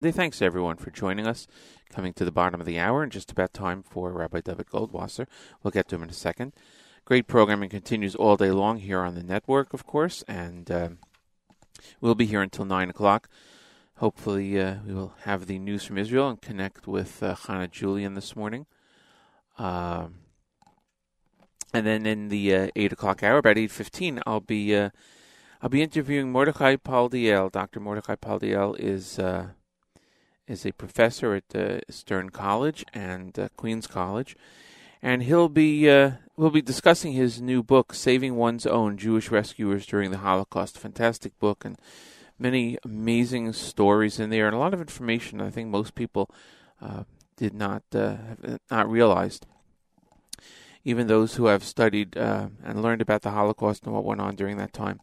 Thanks everyone for joining us. Coming to the bottom of the hour and just about time for Rabbi David Goldwasser. We'll get to him in a second. Great programming continues all day long here on the network, of course, and uh, we'll be here until 9 o'clock. Hopefully, uh, we will have the news from Israel and connect with uh, Hannah Julian this morning. Um, and then in the uh, 8 o'clock hour, about 8.15, I'll be uh, I'll be interviewing Mordechai Paldiel. Dr. Mordechai Paldiel is uh, is a professor at uh, Stern College and uh, Queens College, and he'll be uh, we'll be discussing his new book, "Saving One's Own: Jewish Rescuers During the Holocaust." Fantastic book and many amazing stories in there, and a lot of information. I think most people uh, did not uh, have not realized. Even those who have studied uh, and learned about the Holocaust and what went on during that time.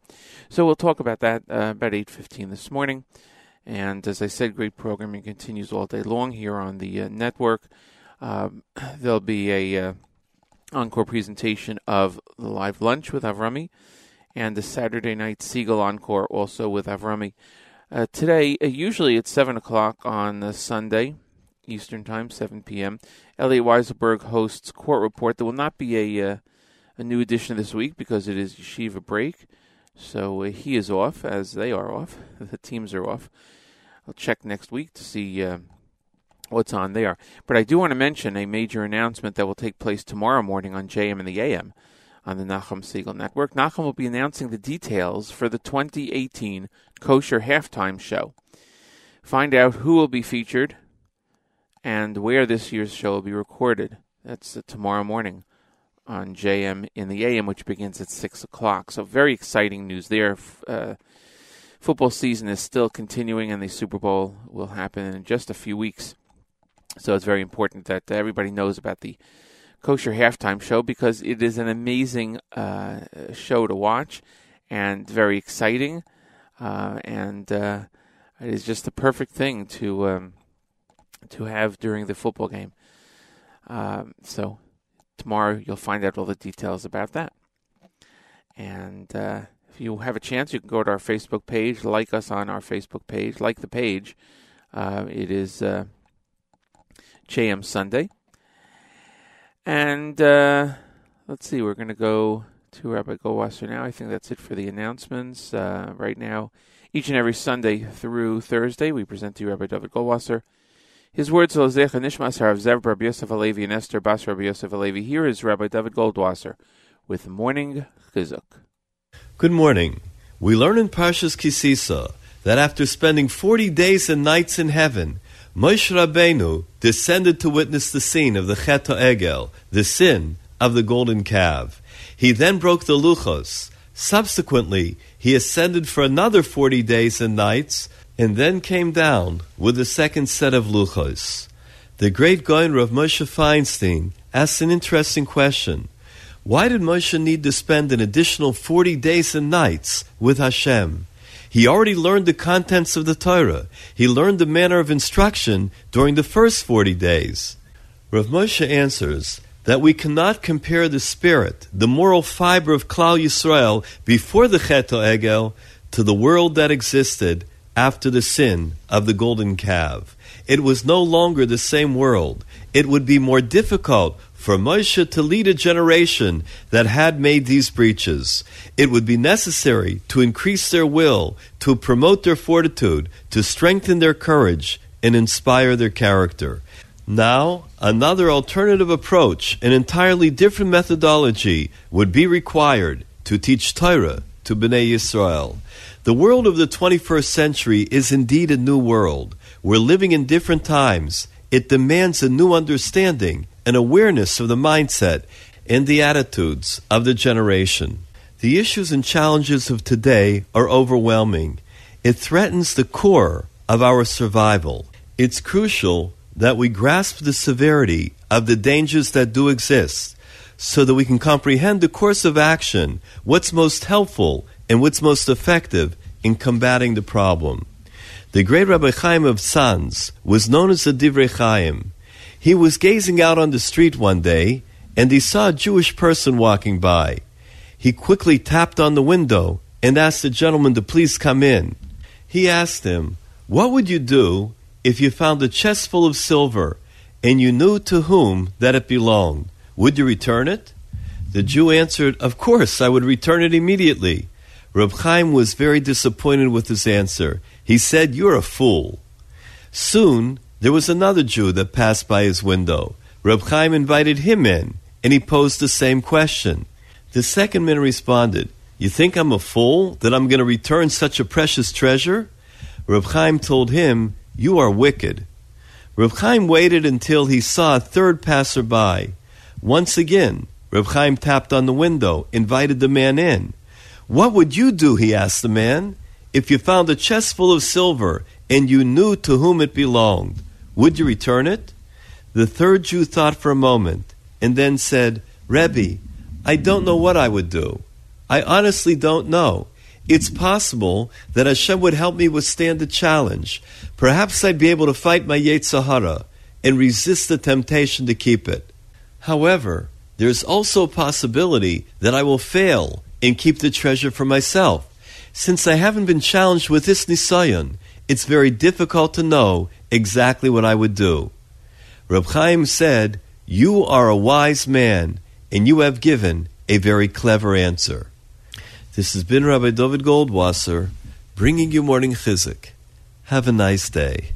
So we'll talk about that about eight fifteen this morning. And as I said, great programming continues all day long here on the uh, network. Um, there'll be a uh, encore presentation of the live lunch with Avrami and the Saturday night Segal encore also with Avrami. Uh, today, uh, usually it's 7 o'clock on Sunday, Eastern Time, 7 p.m. Elliot Weiselberg hosts Court Report. There will not be a, uh, a new edition this week because it is Yeshiva break. So uh, he is off, as they are off. The teams are off. I'll check next week to see uh, what's on there. But I do want to mention a major announcement that will take place tomorrow morning on JM in the AM on the Nachum Segal Network. Nachum will be announcing the details for the 2018 Kosher Halftime Show. Find out who will be featured and where this year's show will be recorded. That's uh, tomorrow morning on JM in the AM, which begins at 6 o'clock. So, very exciting news there. Uh, football season is still continuing, and the Super Bowl will happen in just a few weeks. So it's very important that everybody knows about the Kosher Halftime Show because it is an amazing uh, show to watch and very exciting, uh, and uh, it is just the perfect thing to um, to have during the football game. Um, so tomorrow you'll find out all the details about that, and uh, if you have a chance, you can go to our Facebook page, like us on our Facebook page, like the page. Uh, it is uh, JM Sunday. And uh, let's see, we're going to go to Rabbi Goldwasser now. I think that's it for the announcements. Uh, right now, each and every Sunday through Thursday, we present to you Rabbi David Goldwasser. His words, Lozecha Nishmas Harav Zev Rabbi Yosef HaLevi and Esther Bas Rabbi Yosef HaLevi. Here is Rabbi David Goldwasser with Morning Chizuk. Good morning. We learn in Parshas Ki Sisa that after spending 40 days and nights in heaven, Moshe Rabbeinu descended to witness the scene of the Chet Egel, the sin of the golden calf. He then broke the luchos. Subsequently, he ascended for another 40 days and nights, and then came down with the second set of luchos. The great Gaon Rav Moshe Feinstein asked an interesting question. Why did Moshe need to spend an additional 40 days and nights with Hashem? He already learned the contents of the Torah. He learned the manner of instruction during the first 40 days. Rav Moshe answers that we cannot compare the spirit, the moral fiber of Klal Yisrael before the Chet Egel to the world that existed after the sin of the golden calf. It was no longer the same world. It would be more difficult for Moshe to lead a generation that had made these breaches. It would be necessary to increase their will, to promote their fortitude, to strengthen their courage, and inspire their character. Now, another alternative approach, an entirely different methodology, would be required to teach Torah to Bnei Yisrael. The world of the 21st century is indeed a new world. We're living in different times. It demands a new understanding an awareness of the mindset and the attitudes of the generation. The issues and challenges of today are overwhelming. It threatens the core of our survival. It's crucial that we grasp the severity of the dangers that do exist so that we can comprehend the course of action, what's most helpful and what's most effective in combating the problem. The great Rabbi Chaim of Sanz was known as the Divrei Chaim. He was gazing out on the street one day and he saw a Jewish person walking by. He quickly tapped on the window and asked the gentleman to please come in. He asked him, What would you do if you found a chest full of silver and you knew to whom that it belonged, would you return it? The Jew answered, Of course, I would return it immediately. Reb Chaim was very disappointed with his answer. He said, You're a fool. Soon there was another Jew that passed by his window. Reb Chaim invited him in, and he posed the same question. The second man responded, You think I'm a fool that I'm going to return such a precious treasure? Reb Chaim told him, You are wicked. Reb Chaim waited until he saw a third passerby. Once again, Reb Chaim tapped on the window, invited the man in. What would you do, he asked the man, if you found a chest full of silver and you knew to whom it belonged? Would you return it? The third Jew thought for a moment and then said, Rebbe, I don't know what I would do. I honestly don't know. It's possible that Hashem would help me withstand the challenge. Perhaps I'd be able to fight my Yetzer Hara and resist the temptation to keep it. However, there's also a possibility that I will fail and keep the treasure for myself. Since I haven't been challenged with this Nisayon, it's very difficult to know exactly what I would do. Reb Chaim said, You are a wise man, and you have given a very clever answer. This has been Rabbi David Goldwasser bringing you morning chizuk. Have a nice day.